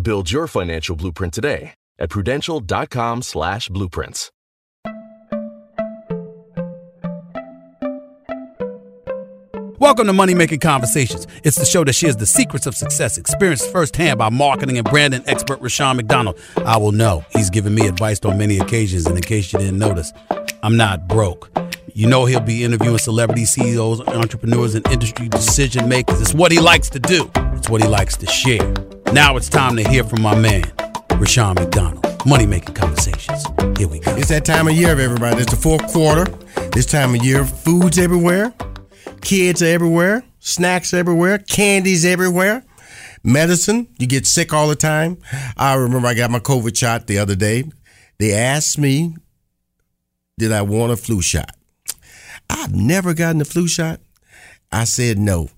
Build your financial blueprint today at prudential.com slash blueprints. Welcome to Money Making Conversations. It's the show that shares the secrets of success, experienced firsthand by marketing and branding expert Rushion McDonald. I will know he's given me advice on many occasions, and in case you didn't notice, I'm not broke. You know he'll be interviewing celebrity CEOs, entrepreneurs, and industry decision makers. It's what he likes to do. It's what he likes to share. Now it's time to hear from my man, Rushion McDonald. Money Making Conversations. Here we go. It's that time of year, everybody. It's the fourth quarter. This time of year, food's everywhere. Kids are everywhere, snacks everywhere, candies everywhere, medicine. You get sick all the time. I remember I got my COVID shot the other day. They asked me, did I want a flu shot? I've never gotten a flu shot. I said no.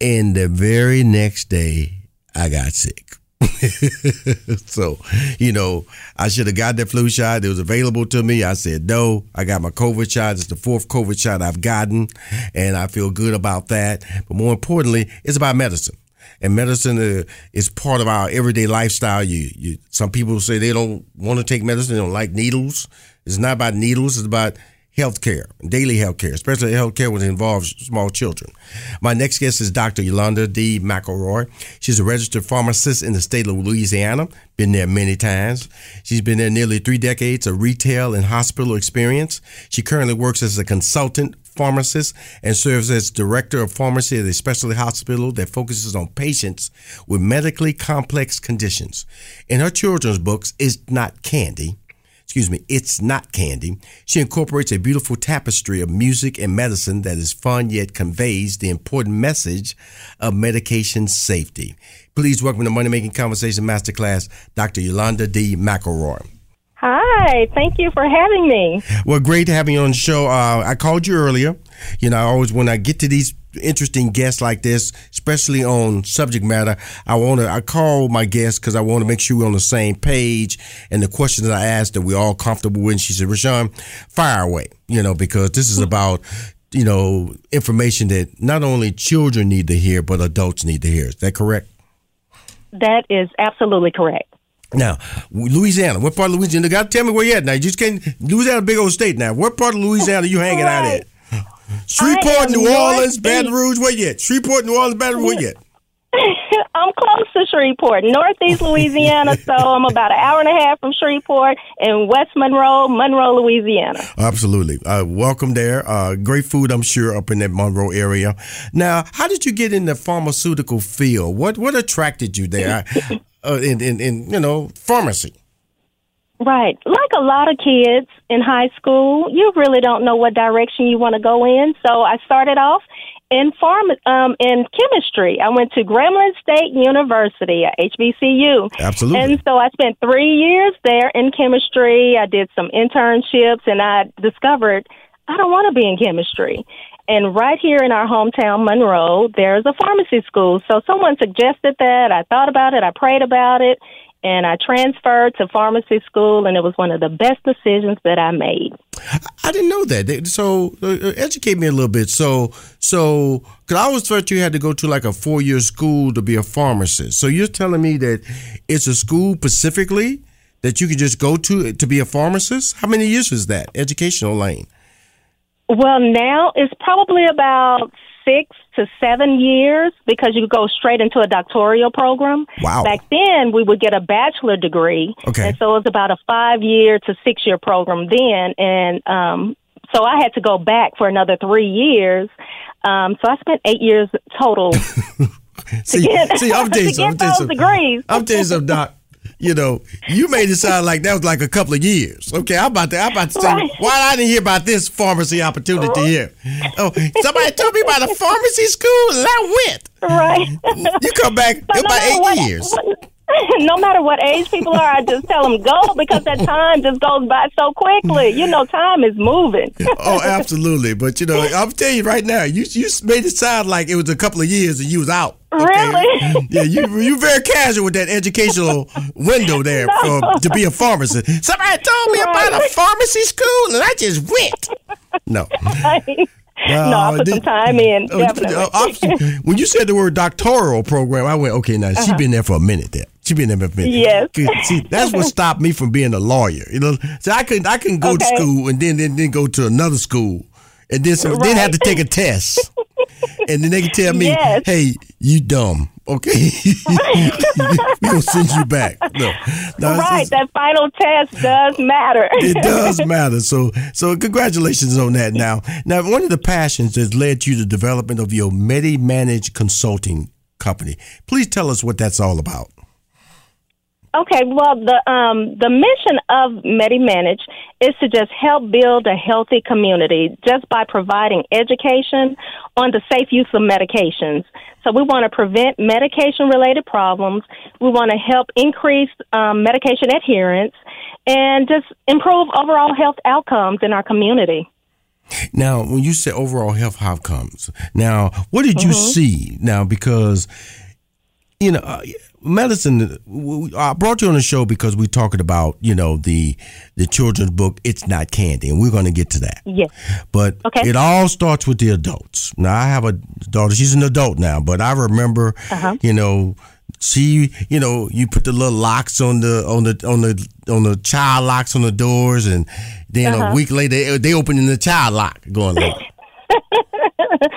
And the very next day, I got sick. so, you know, I should have got that flu shot. It was available to me. I said no. I got my COVID shot. It's the fourth COVID shot I've gotten, and I feel good about that. But more importantly, it's about medicine. And medicine uh, is part of our everyday lifestyle. You, you, some people say they don't want to take medicine. They don't like needles. It's not about needles. It's about health care, daily health care, especially health care it involves small children. My next guest is Dr. Yolanda D. McElroy. She's a registered pharmacist in the state of Louisiana, been there many times. She's been there nearly three decades of retail and hospital experience. She currently works as a consultant pharmacist and serves as director of pharmacy at a specialty hospital that focuses on patients with medically complex conditions. In her children's books, It's Not Candy, excuse me, It's Not Candy, she incorporates a beautiful tapestry of music and medicine that is fun yet conveys the important message of medication safety. Please welcome to Money Making Conversation Masterclass, Dr. Yolanda D. McElroy. Hi, thank you for having me. Well, great having you on the show. Uh, I called you earlier. You know, I always, when I get to these interesting guests like this, especially on subject matter, I want to, I call my guests because I want to make sure we're on the same page. And the questions I asked that we're all comfortable with. And she said, Rushion, fire away, you know, because this is about, you know, information that not only children need to hear, but adults need to hear. Is that correct? That is absolutely correct. Now, Louisiana. What part of Louisiana? You got to tell me where you at now. You just can't. Louisiana, big old state now. What part of Louisiana are you hanging out at? Shreveport, New Orleans, Baton Rouge. Where you at? Shreveport, New Orleans, Baton Rouge. Where you at? I'm close to Shreveport, Northeast Louisiana, so I'm about an hour and a half from Shreveport in West Monroe, Monroe, Louisiana. Absolutely. Uh, welcome there. Uh, great food, I'm sure, up in that Monroe area. Now, how did you get in the pharmaceutical field? What what attracted you there? uh, in, in, in, you know, pharmacy. Right. Like a lot of kids in high school, you really don't know what direction you want to go in. So I started off in farm um, in chemistry. I went to Grambling State University at HBCU. Absolutely. And so I spent three years there in chemistry. I did some internships, and I discovered I don't want to be in chemistry. And right here in our hometown, Monroe, there's a pharmacy school. So someone suggested that. I thought about it. I prayed about it. And I transferred to pharmacy school, and it was one of the best decisions that I made. I didn't know that. So uh, uh, educate me a little bit. So, so because I always thought you had to go to like a four year school to be a pharmacist. So you're telling me that it's a school specifically that you can just go to to be a pharmacist? How many years is that educational lane? Well, now it's probably about six to seven years because you go straight into a doctoral program. Wow. Back then, we would get a bachelor degree. Okay. And so it was about a five year to six year program then. And um, so I had to go back for another three years. Um, so I spent eight years total. See, get- see, I'm to something. I'm telling you get those degrees. I'm you Doc. You know, you made it sound like that was like a couple of years. Okay, I'm about to, I'm about to say, Right. why I didn't hear about this pharmacy opportunity oh. here? Oh, somebody told me about a pharmacy school, and I went. right. You come back But about eight what- years. no matter what age people are, I just tell them go because that time just goes by so quickly. You know, time is moving. Oh, absolutely. But you know, I'm telling you right now, you you made it sound like it was a couple of years and you was out. Really? Yeah, you you very casual with that educational window there for, to be a pharmacist. Somebody told me about a pharmacy school and I just went. No. no, I put some time in. Oh, Definitely. when you said the word doctoral program, I went, okay, now she's uh-huh. been there for a minute there. She been there for a minute. Yes. See, that's what stopped me from being a lawyer. You know, so I couldn't I couldn't go to school and then then, then go to another school and then some, then have to take a test. And then they can tell me, Yes. "Hey, you dumb." Okay, we gonna send you back. No, no, right, that final test does matter. it does matter. So, so congratulations on that. Now, now, one of the passions that's led you to the development of your MediManage Consulting company. Please tell us what that's all about. Okay, well, the um, the mission of MediManage is to just help build a healthy community just by providing education on the safe use of medications. So we want to prevent medication related problems. We want to help increase um, medication adherence and just improve overall health outcomes in our community. Now, when you say overall health outcomes, now what did you see? Now, because you know, uh, medicine. i brought you on the show because we're talking about you know the the children's book. It's not candy, and we're going to get to that. Yes. But Okay. it all starts with the adults. Now I have a daughter; she's an adult now, but I remember, Uh-huh. you know, she, you know, you put the little locks on the on the on the on the child locks on the doors, and then Uh-huh. a week later they, they opening the child lock, going like,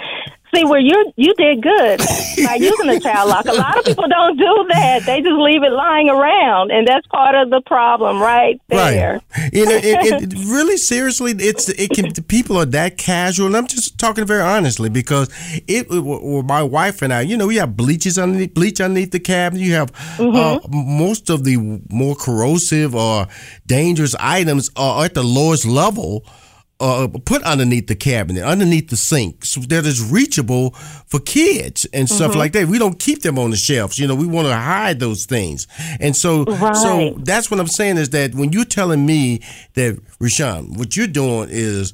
See, where you you did good by using the child lock. A lot of people don't do that; they just leave it lying around, and that's part of the problem, right there. Right. You know, it, it, really seriously, it's it can people are that casual, and I'm just talking very honestly because it. Well, my wife and I, you know, we have bleaches underneath bleach underneath the cabinet. You have uh, most of the more corrosive or dangerous items are at the lowest level. Uh, put underneath the cabinet, underneath the sink, so that is reachable for kids and stuff like that. We don't keep them on the shelves. You know, we want to hide those things, and so so that's what I'm saying is that when you're telling me that Rushion, what you're doing is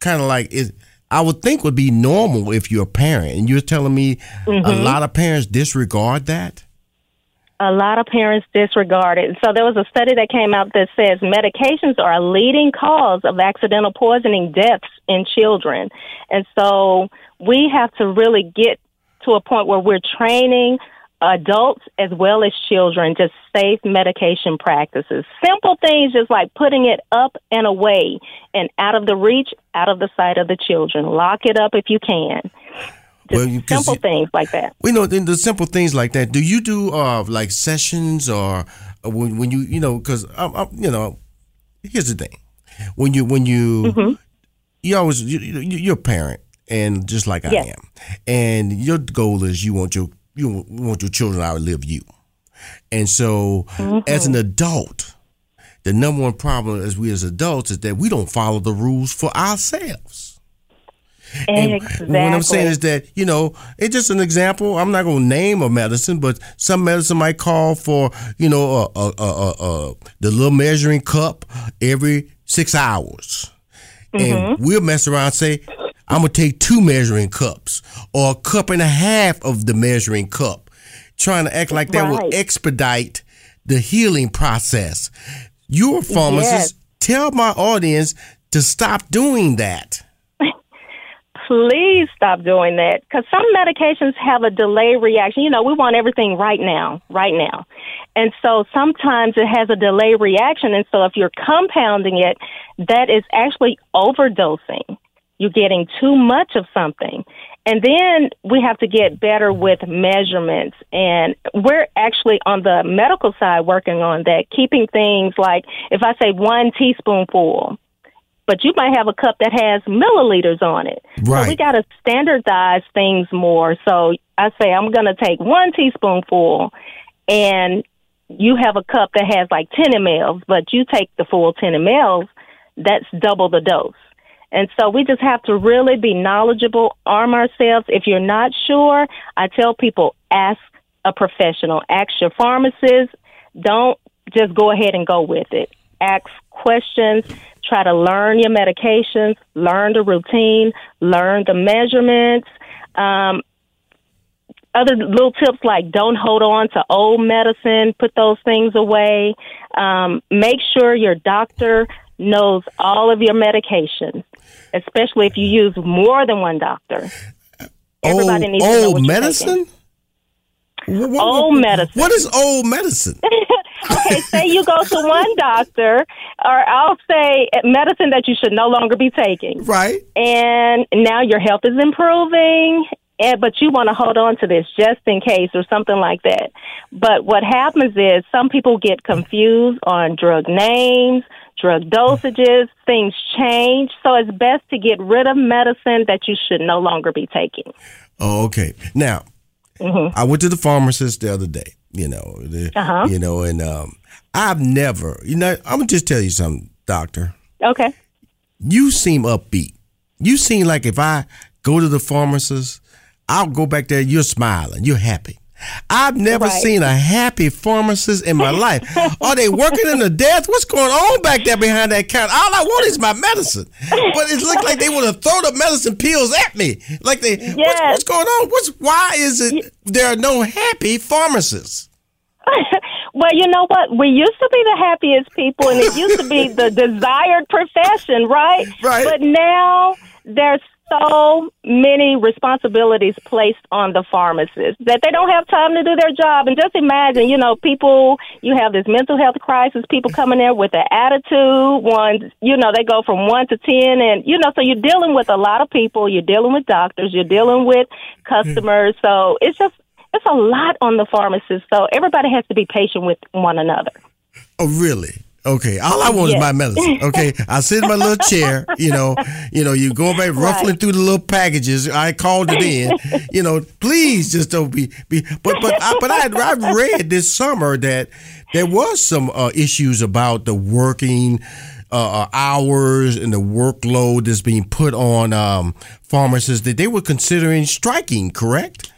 kind of like is I would think would be normal if you're a parent, and you're telling me a lot of parents disregard that. A lot of parents disregard it. So there was a study that came out that says medications are a leading cause of accidental poisoning deaths in children. And so we have to really get to a point where we're training adults as well as children just safe medication practices. Simple things just like putting it up and away and out of the reach, out of the sight of the children. Lock it up if you can. Just Well, you- simple you- things like that. We know the, the simple things like that. Do you do uh like sessions or uh, when when you you know because you know here's the thing when you when you you always you, you, you're a parent and just like Yes. I am and your goal is you want your you want your children to outlive you and so as an adult the number one problem as we as adults is that we don't follow the rules for ourselves. And exactly. What I'm saying is that, you know, it's just an example. I'm not going to name a medicine, but some medicine might call for, you know, a, a, a, the little measuring cup every six hours. And mm-hmm. we'll mess around and say, I'm going to take two measuring cups or a cup and a half of the measuring cup, trying to act like that will expedite the healing process. You're a pharmacist. Tell my audience to stop doing that. Please stop doing that because some medications have a delay reaction. You know, we want everything right now, right now. And so sometimes it has a delay reaction. And so if you're compounding it, that is actually overdosing. You're getting too much of something. and then we have to get better with measurements. And we're actually on the medical side working on that, keeping things like if I say one teaspoonful, but you might have a cup that has milliliters on it. Right. So we got to standardize things more. So I say I'm going to take one teaspoonful, and you have a cup that has like 10 mLs, but you take the full 10 mLs, that's double the dose. And so we just have to really be knowledgeable, arm ourselves. If you're not sure, I tell people ask a professional, ask your pharmacist. Don't just go ahead and go with it. Ask questions, try to learn your medications, learn the routine, learn the measurements. Um, other little tips like don't hold on to old medicine, put those things away. Um, make sure your doctor knows all of your medications, especially if you use more than one doctor. Everybody old, needs to know old medicine? taking. Wh- wh- Old medicine. What is old medicine? okay, say you go to one doctor, or I'll say medicine that you should no longer be taking. right. and now your health is improving and but you want to hold on to this just in case or something like that but what happens is some people get confused on drug names drug dosages things change so it's best to get rid of medicine that you should no longer be taking Oh, okay. Now, Mm-hmm. I went to the pharmacist the other day. You know, the, Uh-huh. you know, and um, I've never. You know, I'm gonna just tell you something, doctor. okay You seem upbeat. You seem like if I go to the pharmacist, I'll go back there. You're smiling. You're happy. I've never Right. seen a happy pharmacist in my life. Are they working in the death? What's going on back there behind that counter? All I want is my medicine. But it looks like they want to throw the medicine pills at me. Like they, what's, Yes. what's going on? What's why is it there are no happy pharmacists? well you know what we used to be the happiest people and it used to be the desired profession right Right. but now there's so many responsibilities placed on the pharmacists that they don't have time to do their job. And just imagine, you know, people, you have this mental health crisis, people coming in with an attitude, one, you know, they go from one to 10. And, you know, so you're dealing with a lot of people, you're dealing with doctors, you're dealing with mm. customers. So it's just, it's a lot on the pharmacist. So everybody has to be patient with one another. Oh, really? Okay. All I want is my medicine. Okay. I sit in my little chair. You know. You know. You go back ruffling Right. through the little packages. I called it in. You know. Please just don't be. be but but I, but I I read this summer that there was some uh, issues about the working. Uh, uh, hours and the workload that's being put on um, pharmacists that they were considering striking, correct?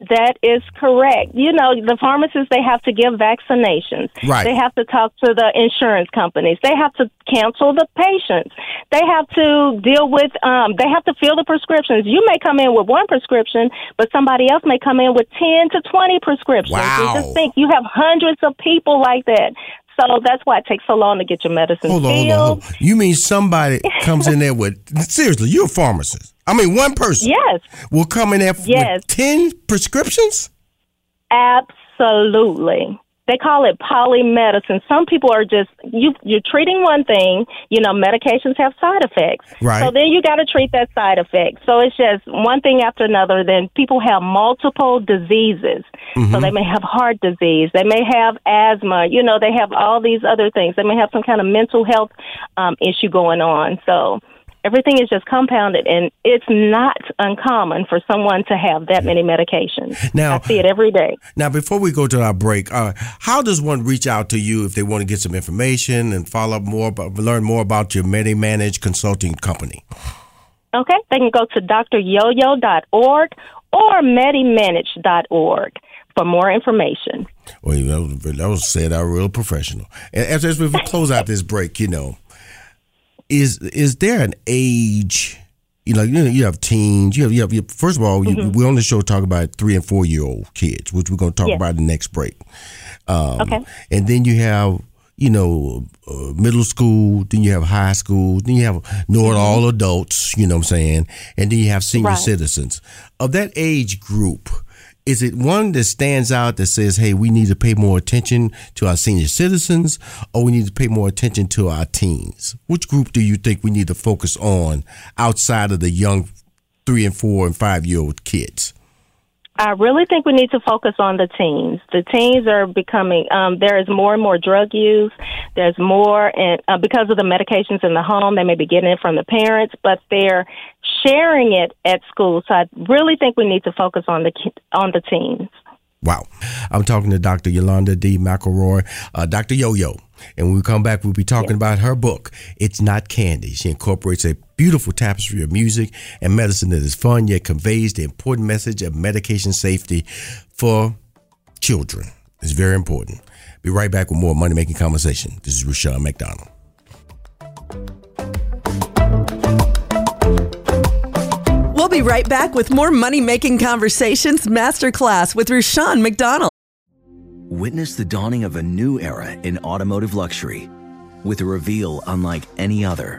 That is correct. You know, the pharmacists, they have to give vaccinations. Right. They have to talk to the insurance companies. They have to cancel the patients. They have to deal with, um, they have to fill the prescriptions. You may come in with one prescription, but somebody else may come in with 10 to 20 prescriptions. Wow. And just think, you have hundreds of people like that. So that's why it takes so long to get your medicine Hold on, hold on, hold on. You mean somebody comes in there with seriously? You're a pharmacist. I mean, one person Yes. will come in there Yes. with ten prescriptions. Absolutely. They call it polymedicine. Some people are just you you're treating one thing, you know, medications have side effects. Right. So then you got to treat that side effect. So it's just one thing after another then people have multiple diseases. So they may have heart disease, they may have asthma, you know, they have all these other things. They may have some kind of mental health um issue going on. So everything is just compounded and it's not uncommon for someone to have that many medications. Now- I see it every day. Now, before we go to our break, uh, how does one reach out to you if they want to get some information and follow up more, about, learn more about your MediManage consulting company? Okay, they can go to dryoyo.org or medimanage.org for more information. Well, that was, that was said out real professional. And as, as we close out this break, you know, is is there an age? You know, you know, you have teens. You have, you have. You, first of all, you, we on the show talk about three and four year old kids, which we're going to talk Yes. about in the next break. Um, Okay. And then you have, you know, uh, middle school. Then you have high school. Then you have know it all adults. You know what I'm saying? And then you have senior Right. citizens of that age group. Is it one that stands out that says, "Hey, we need to pay more attention to our senior citizens, or we need to pay more attention to our teens"? Which group do you think we need to focus on outside of the young three and four and five year old kids? I really think we need to focus on the teens. The teens are becoming, um, there is more and more drug use. There's more, and uh, because of the medications in the home, they may be getting it from the parents, but they're sharing it at school. So I really think we need to focus on the on the teens. Wow. I'm talking to Dr. Yolanda D. McElroy, uh, Dr. Yo Yo. And when we come back, we'll be talking about her book, It's Not Candy. She incorporates a beautiful tapestry of music and medicine that is fun yet conveys the important message of medication safety for children. It's very important. Be right back with more Money Making Conversation. This is Rushion McDonald. We'll be right back with more Money Making Conversations Masterclass with Rushion McDonald. Witness the dawning of a new era in automotive luxury with a reveal unlike any other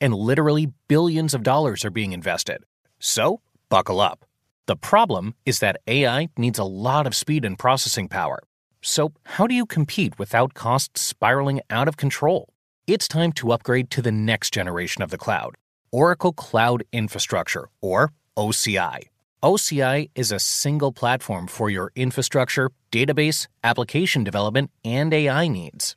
and literally billions of dollars are being invested. So, buckle up. The problem is that AI needs a lot of speed and processing power. So, how do you compete without costs spiraling out of control? It's time to upgrade to the next generation of the cloud Oracle Cloud Infrastructure, or OCI. OCI is a single platform for your infrastructure, database, application development, and AI needs.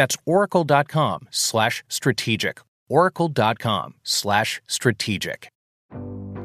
That's oracle.com slash strategic. Oracle.com slash strategic.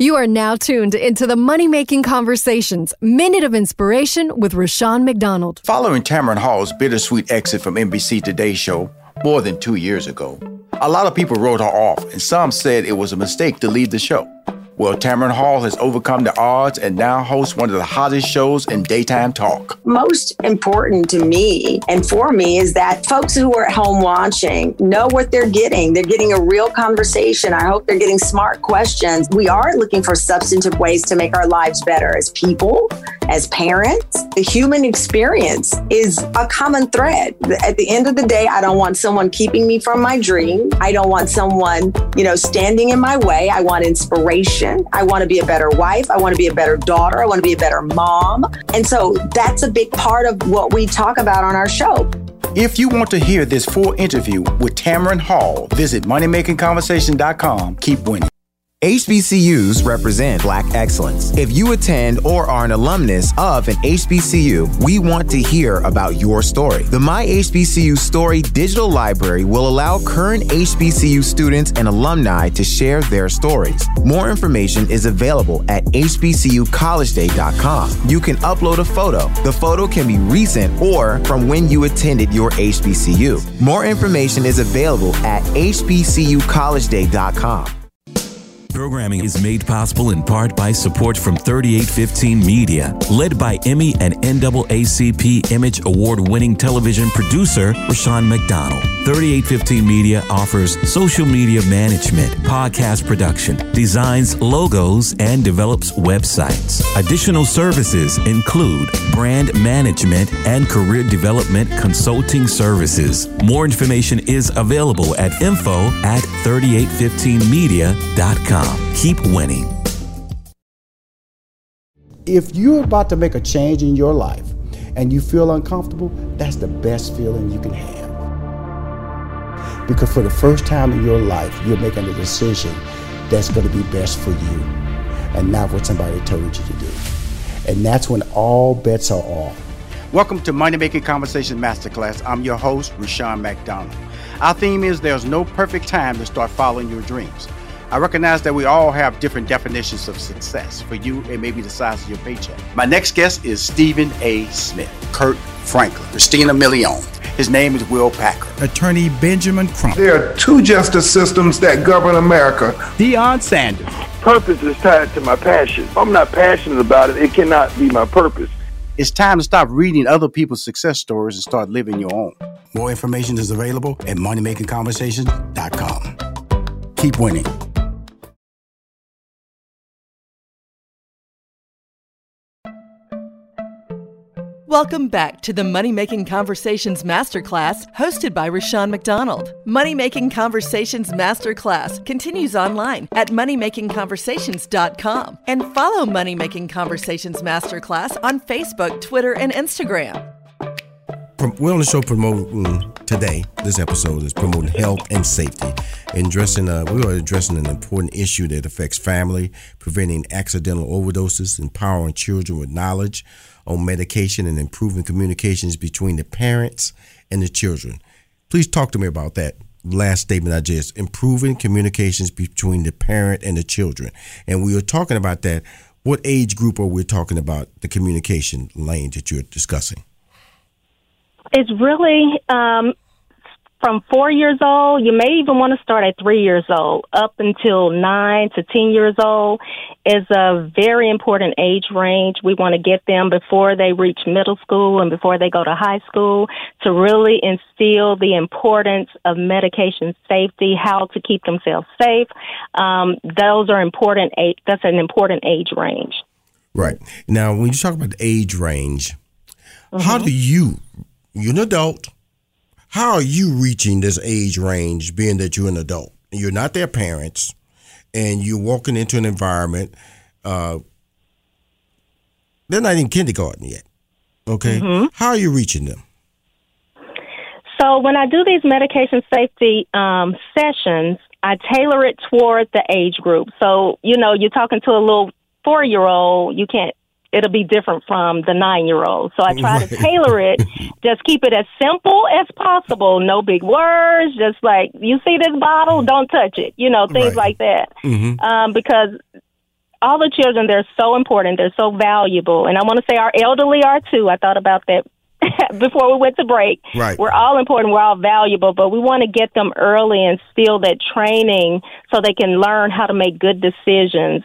You are now tuned into the Money Making Conversations Minute of Inspiration with Rushion McDonald. Following Tamron Hall's bittersweet exit from NBC Today show more than two years ago, a lot of people wrote her off, and some said it was a mistake to leave the show. Well, Tamron Hall has overcome the odds and now hosts one of the hottest shows in daytime talk. Most important to me and for me is that folks who are at home watching know what they're getting. They're getting a real conversation. I hope they're getting smart questions. We are looking for substantive ways to make our lives better as people, as parents. The human experience is a common thread. At the end of the day, I don't want someone keeping me from my dream. I don't want someone, you know, standing in my way. I want inspiration. I want to be a better wife. I want to be a better daughter. I want to be a better mom. And so that's a big part of what we talk about on our show. If you want to hear this full interview with Tamron Hall, visit moneymakingconversation.com. Keep winning. HBCUs represent Black excellence. If you attend or are an alumnus of an HBCU, we want to hear about your story. The My HBCU Story digital library will allow current HBCU students and alumni to share their stories. More information is available at hbcucollegeday.com. You can upload a photo. The photo can be recent or from when you attended your HBCU. More information is available at hbcucollegeday.com. programming is made possible in part by support from 3815 Media, led by Emmy and NAACP Image Award winning television producer Rushion McDonald. 3815 Media offers social media management, podcast production, designs logos, and develops websites. Additional services include brand management and career development consulting services. More information is available at info at 3815media.com. Keep winning. If you're about to make a change in your life and you feel uncomfortable, that's the best feeling you can have. Because for the first time in your life, you're making a decision that's going to be best for you and not what somebody told you to do. And that's when all bets are off. Welcome to Money Making Conversation Masterclass. I'm your host, Rushion McDonald. Our theme is There's no perfect time to start following your dreams. I recognize that we all have different definitions of success. For you, it may be the size of your paycheck. My next guest is Stephen A. Smith, Kirk Franklin, Christina Milian. His name is Will Packer. Attorney Benjamin Crump. There are two justice systems that govern America. Deion Sanders. Purpose is tied to my passion. If I'm not passionate about it, it cannot be my purpose. It's time to stop reading other people's success stories and start living your own. More information is available at moneymakingconversations.com. Keep winning. Welcome back to the Money Making Conversations Masterclass hosted by Rushion McDonald. Money Making Conversations Masterclass continues online at moneymakingconversations.com and follow Money Making Conversations Masterclass on Facebook, Twitter, and Instagram. We're on the show promoting today. This episode is promoting health and safety, addressing. Uh, we are addressing an important issue that affects family, preventing accidental overdoses, empowering children with knowledge on medication, and improving communications between the parents and the children. Please talk to me about that last statement I just improving communications between the parent and the children. And we are talking about that. What age group are we talking about the communication lane that you're discussing? It's really um, from four years old. You may even want to start at three years old, up until nine to ten years old is a very important age range. We want to get them before they reach middle school and before they go to high school to really instill the importance of medication safety, how to keep themselves safe. Um, those are important. That's an important age range. Right now, when you talk about the age range, mm-hmm. how do you you're an adult. How are you reaching this age range, being that you're an adult? You're not their parents, and you're walking into an environment. Uh, they're not in kindergarten yet. Okay. Mm-hmm. How are you reaching them? So when I do these medication safety um, sessions, I tailor it toward the age group. So you know, you're talking to a little four year old, you can't it'll be different from the nine year old. So I try right. to tailor it, just keep it as simple as possible. No big words, just like, you see this bottle, don't touch it, you know, things right. like that. Mm-hmm. Um, because all the children, they're so important, they're so valuable. And I want to say our elderly are too. I thought about that before we went to break. Right. We're all important, we're all valuable, but we want to get them early and still that training so they can learn how to make good decisions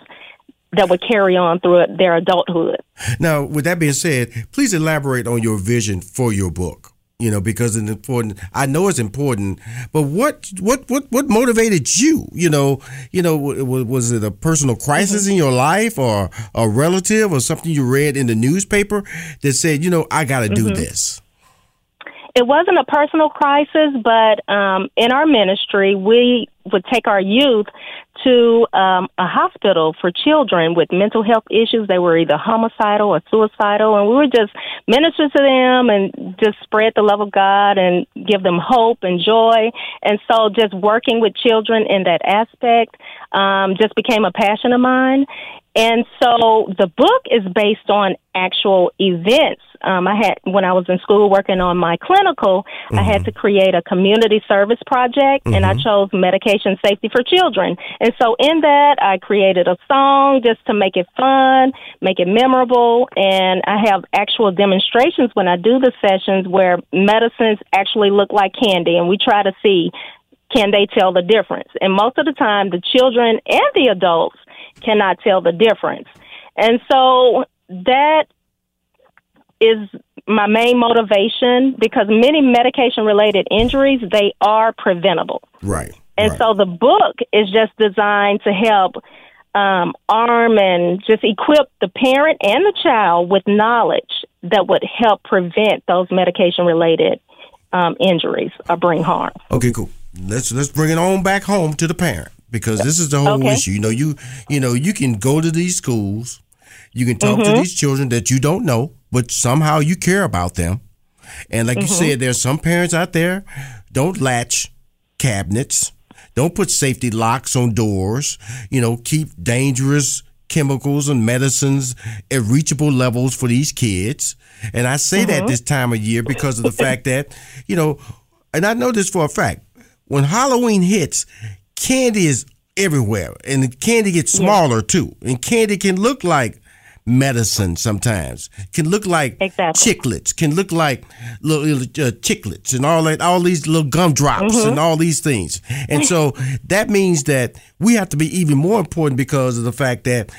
that would carry on through their adulthood. Now, with that being said, please elaborate on your vision for your book. You know, because it's important. I know it's important, but what what what what motivated you? You know, you know, was it a personal crisis mm-hmm. in your life, or a relative, or something you read in the newspaper that said, you know, I got to do mm-hmm. this? It wasn't a personal crisis, but um, in our ministry, we would take our youth to um, a hospital for children with mental health issues. They were either homicidal or suicidal, and we would just minister to them and just spread the love of God and give them hope and joy. And so, just working with children in that aspect um, just became a passion of mine. And so the book is based on actual events. Um, I had, when I was in school working on my clinical, mm-hmm. I had mm-hmm. to create a community service project mm-hmm. and I mm-hmm. chose medication safety for children. And so in that, I created a song just to make it fun, make it memorable. And I have actual demonstrations when I do the sessions where medicines actually look like candy and we try to see can they tell the difference? And most of the time, the children and the adults cannot tell the difference. And so that is my main motivation because many medication related injuries they are preventable. Right. And right. so the book is just designed to help um, arm and just equip the parent and the child with knowledge that would help prevent those medication related um, injuries or bring harm. Okay, cool. Let's let's bring it on back home to the parent because this is the whole Okay. issue. You know, you you know you can go to these schools, you can talk to Mhm. these children that you don't know, but somehow you care about them. And like you Mhm. said, there's some parents out there don't latch cabinets, don't put safety locks on doors. You know, keep dangerous chemicals and medicines at reachable levels for these kids. And I say that Mhm. this time of year because of the fact that, you know, and I know this for a fact. When Halloween hits, candy is everywhere, and the candy gets smaller too. And candy can look like medicine sometimes. Can look like chiclets. Can look like little uh, chiclets and all that. All these little gumdrops Mhm. and all these things. And so that means that we have to be even more important because of the fact that.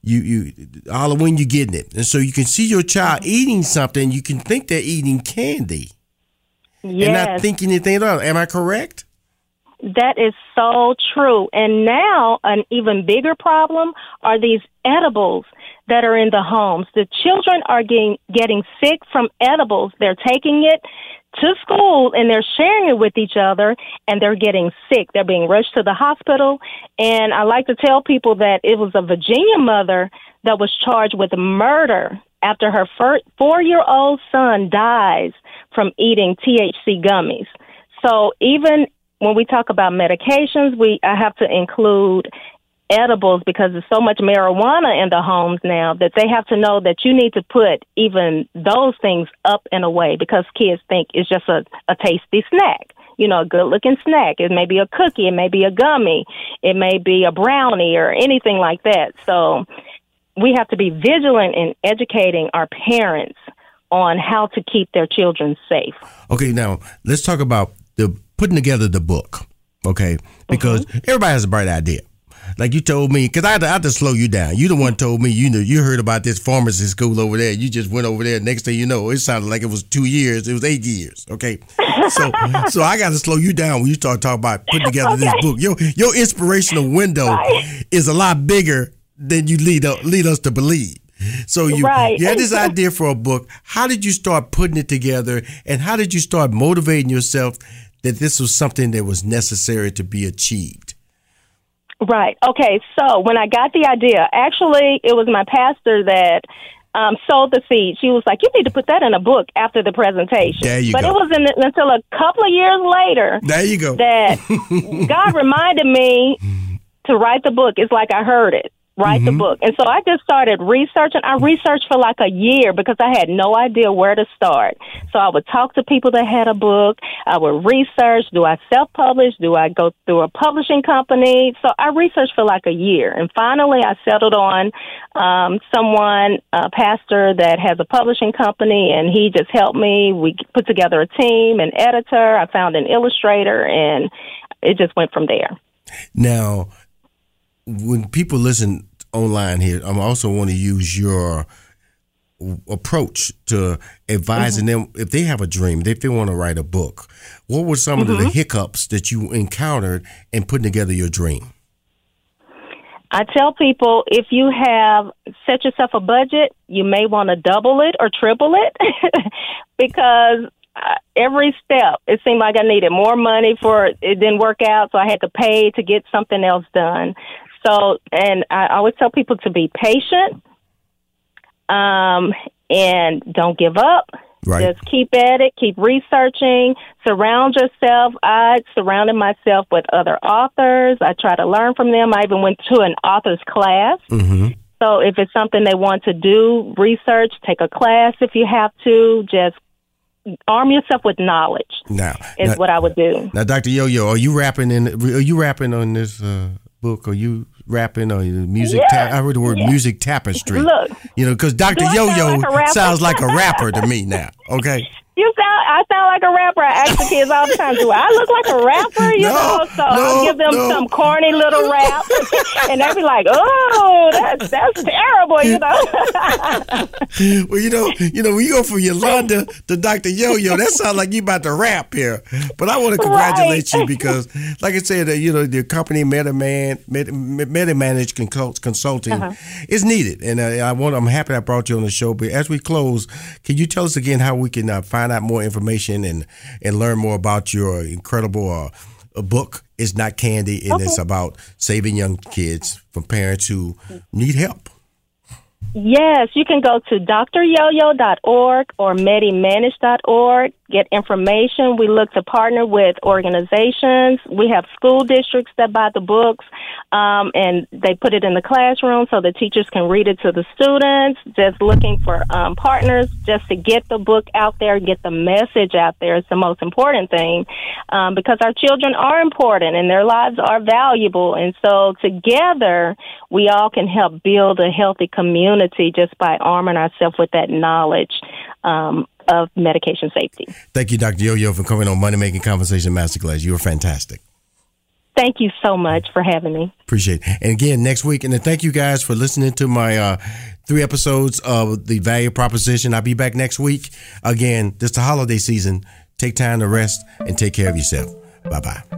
You, you Halloween, you getting it, and so you can see your child eating something. You can think they're eating candy, yes. and not Yes. thinking anything it. Am I correct? That is so true. And now, an even bigger problem are these edibles that are in the homes. The children are getting, getting sick from edibles. They're taking it to school and they're sharing it with each other and they're getting sick. They're being rushed to the hospital. And I like to tell people that it was a Virginia mother that was charged with murder after her four year old son dies from eating THC gummies. So even when we talk about medications, we I have to include edibles because there's so much marijuana in the homes now that they have to know that you need to put even those things up and away because kids think it's just a, a tasty snack. You know, a good looking snack. It may be a cookie, it may be a gummy, it may be a brownie or anything like that. So we have to be vigilant in educating our parents on how to keep their children safe. Okay, now let's talk about the putting together the book. Okay, because everybody has a bright idea. Like you told me, because I, had to- I had to slow you down. You the one told me you know you heard about this pharmacy school over there. You just went over there. Next thing you know, it sounded like it was two years. It was eight years. Okay, so so I got to slow you down when you start talking about putting together this book. Your your inspirational window is a lot bigger than you lead up, lead us to believe. So you Right. you had this idea for a book. How did you start putting it together, and how did you start motivating yourself that this was something that was necessary to be achieved? Right. Okay. So when I got the idea, actually, it was my pastor that um, sowed the seed. She was like, "You need to put that in a book after the presentation." There you but go. it wasn't until a couple of years later There you go. that God reminded me to write the book. It's like I heard it. Write the Mhm. book. And so I just started researching. I researched for like a year because I had no idea where to start. So I would talk to people that had a book. I would research. Do I self publish? Do I go through a publishing company? So I researched for like a year. And finally I settled on um, someone, a pastor that has a publishing company, and he just helped me. We put together a team, an editor. I found an illustrator, and it just went from there. Now, when people listen online here, I also want to use your approach to advising them if they have a dream, if they want to write a book. What were some of the Mhm. hiccups that you encountered in putting together your dream? I tell people if you have set yourself a budget, you may want to double it or triple it because uh, every step it seemed like I needed more money for it didn't work out, so I had to pay to get something else done. So, and I always tell people to be patient um, and don't give up. Right. Just keep at it, keep researching, surround yourself. I surrounded myself with other authors. I try to learn from them. I even went to an author's class. Mm-hmm. So if it's something they want to do, research, take a class if you have to. Just arm yourself with knowledge Now, is now, what I would do. now, Doctor Yo Yo, are you rapping in? Are you rapping on this uh, book? Are you rapping the music? Yeah, ta- I heard the word yeah. music tapestry. Look, you know, because Doctor Do I Yo sound Yo like sounds like a rapper to me now. Okay. You sound, I sound like a rapper. I ask the kids all the time, do I look like a rapper? You No, know, so no, I'll give them no. some corny little rap, and they'll be like, "Oh, that's that's terrible," you know. well, you know, you know, when you go from Yolanda to Dr. Yo Yo, that sounds like you about to rap here. But I want to congratulate you because, like I said, uh, you know, the company MetaMan, Meta, Consult- Consulting Uh-huh. is needed, and uh, I want. I'm happy I brought you on the show. But as we close, can you tell us again how we can uh, find out more information and and learn more about your incredible uh, book? It's not candy, and it's about saving young kids from parents who need help. Yes, you can go to dryoyo.org or medimanage.org, get information. We look to partner with organizations. We have school districts that buy the books um, and they put it in the classroom so the teachers can read it to the students. Just looking for um, partners just to get the book out there, get the message out there is the most important thing um, because our children are important and their lives are valuable. And so together, we all can help build a healthy community just by arming ourselves with that knowledge um, of medication safety. Thank you, Dr. YoYo, for coming on Money Making Conversation Masterclass. You were fantastic. Thank you so much for having me. Appreciate it. And again, next week, and then thank you guys for listening to my uh, three episodes of the value proposition. I'll be back next week. Again, this the holiday season. Take time to rest and take care of yourself. Bye bye.